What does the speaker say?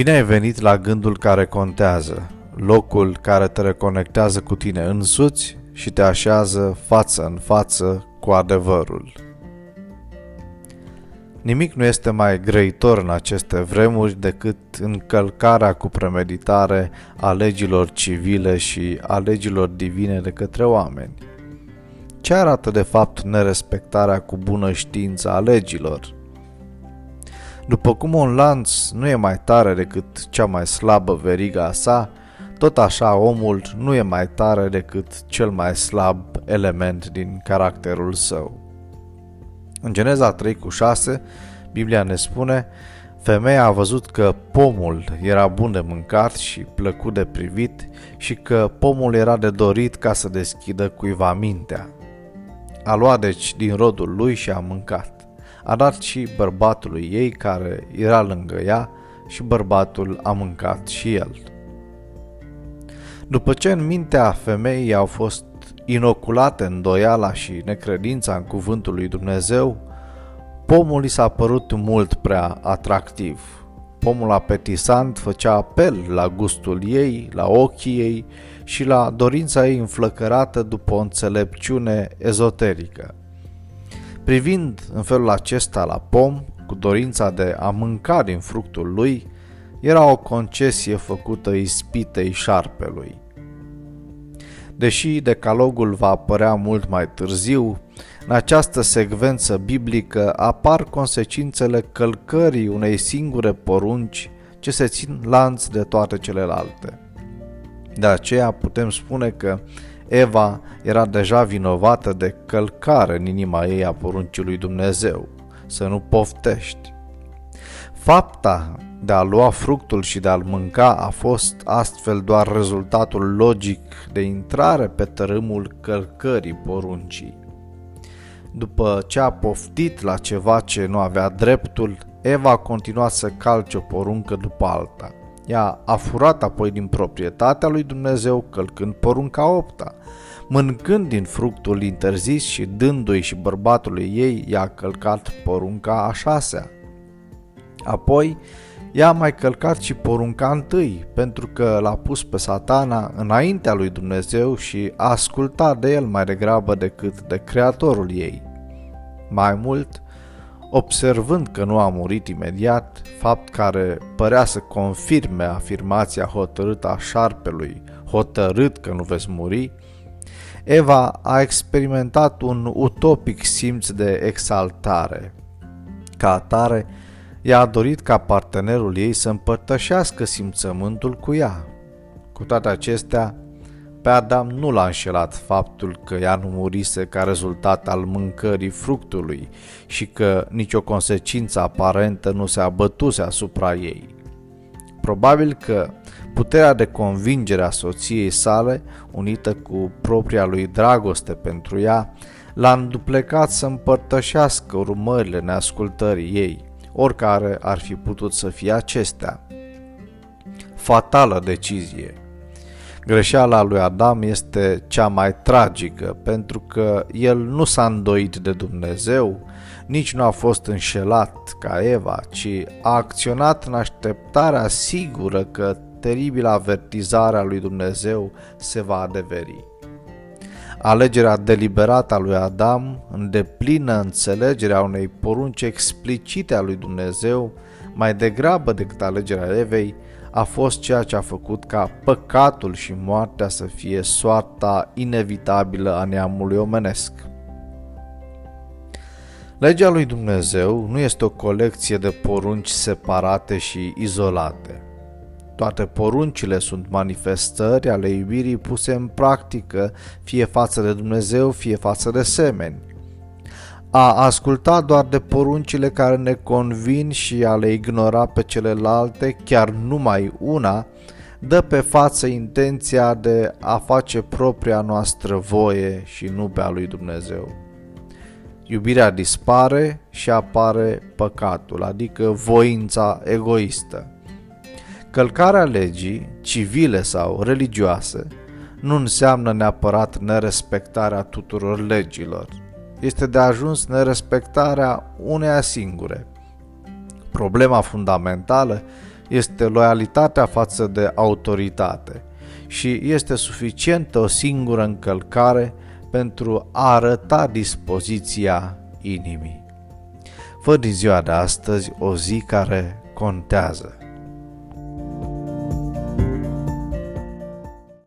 Bine ai venit la gândul care contează, locul care te reconectează cu tine însuți și te așează față în față cu adevărul. Nimic nu este mai grăitor în aceste vremuri decât încălcarea cu premeditare a legilor civile și a legilor divine de către oameni. Ce arată de fapt nerespectarea cu bună știință a legilor? După cum un lanț nu e mai tare decât cea mai slabă veriga sa, tot așa omul nu e mai tare decât cel mai slab element din caracterul său. În Geneza 3 cu 6, Biblia ne spune Femeia a văzut că pomul era bun de mâncat și plăcut de privit și că pomul era de dorit ca să deschidă cuiva mintea. A luat deci din rodul lui și a mâncat a dat și bărbatului ei care era lângă ea și bărbatul a mâncat și el. După ce în mintea femeii au fost inoculate îndoiala și necredința în cuvântul lui Dumnezeu, pomul i s-a părut mult prea atractiv. Pomul apetisant făcea apel la gustul ei, la ochii ei și la dorința ei înflăcărată după o înțelepciune ezoterică. Privind în felul acesta la pom, cu dorința de a mânca din fructul lui, era o concesie făcută ispitei șarpelui. Deși decalogul va apărea mult mai târziu, în această secvență biblică apar consecințele călcării unei singure porunci ce se țin lanț de toate celelalte. De aceea putem spune că Eva era deja vinovată de călcare în inima ei a poruncii lui Dumnezeu, să nu poftești. Fapta de a lua fructul și de a-l mânca a fost astfel doar rezultatul logic de intrare pe tărâmul călcării poruncii. După ce a poftit la ceva ce nu avea dreptul, Eva a continuat să calce o poruncă după alta. Ea a furat apoi din proprietatea lui Dumnezeu, călcând porunca opta. Mâncând din fructul interzis și dându-i și bărbatului ei, i-a călcat porunca a șasea. Apoi, ea a mai călcat și porunca întâi, pentru că l-a pus pe satana înaintea lui Dumnezeu și a ascultat de el mai degrabă decât de creatorul ei. Mai mult, observând că nu a murit imediat, fapt care părea să confirme afirmația hotărâtă a șarpelui, hotărât că nu veți muri, Eva a experimentat un utopic simț de exaltare. Ca atare, ea a dorit ca partenerul ei să împărtășească simțământul cu ea. Cu toate acestea, pe Adam nu l-a înșelat faptul că ea nu murise ca rezultat al mâncării fructului și că nicio consecință aparentă nu se abătuse asupra ei. Probabil că puterea de convingere a soției sale, unită cu propria lui dragoste pentru ea, l-a înduplecat să împărtășească urmările neascultării ei, oricare ar fi putut să fie acestea. Fatală decizie. Greșeala lui Adam este cea mai tragică pentru că el nu s-a îndoit de Dumnezeu, nici nu a fost înșelat ca Eva, ci a acționat în așteptarea sigură că teribila avertizare a lui Dumnezeu se va adeveri. Alegerea deliberată a lui Adam, în deplină înțelegerea unei porunci explicite a lui Dumnezeu, mai degrabă decât alegerea Evei, a fost ceea ce a făcut ca păcatul și moartea să fie soarta inevitabilă a neamului omenesc. Legea lui Dumnezeu nu este o colecție de porunci separate și izolate. Toate poruncile sunt manifestări ale iubirii puse în practică, fie față de Dumnezeu, fie față de semeni. A asculta doar de poruncile care ne convin și a le ignora pe celelalte, chiar numai una, dă pe față intenția de a face propria noastră voie și nu pe a lui Dumnezeu. Iubirea dispare și apare păcatul, adică voința egoistă. Călcarea legii, civile sau religioase, nu înseamnă neapărat nerespectarea tuturor legilor. Este de ajuns nerespectarea uneia singure. Problema fundamentală este loialitatea față de autoritate și este suficientă o singură încălcare pentru a arăta dispoziția inimii. Fă din ziua de astăzi o zi care contează.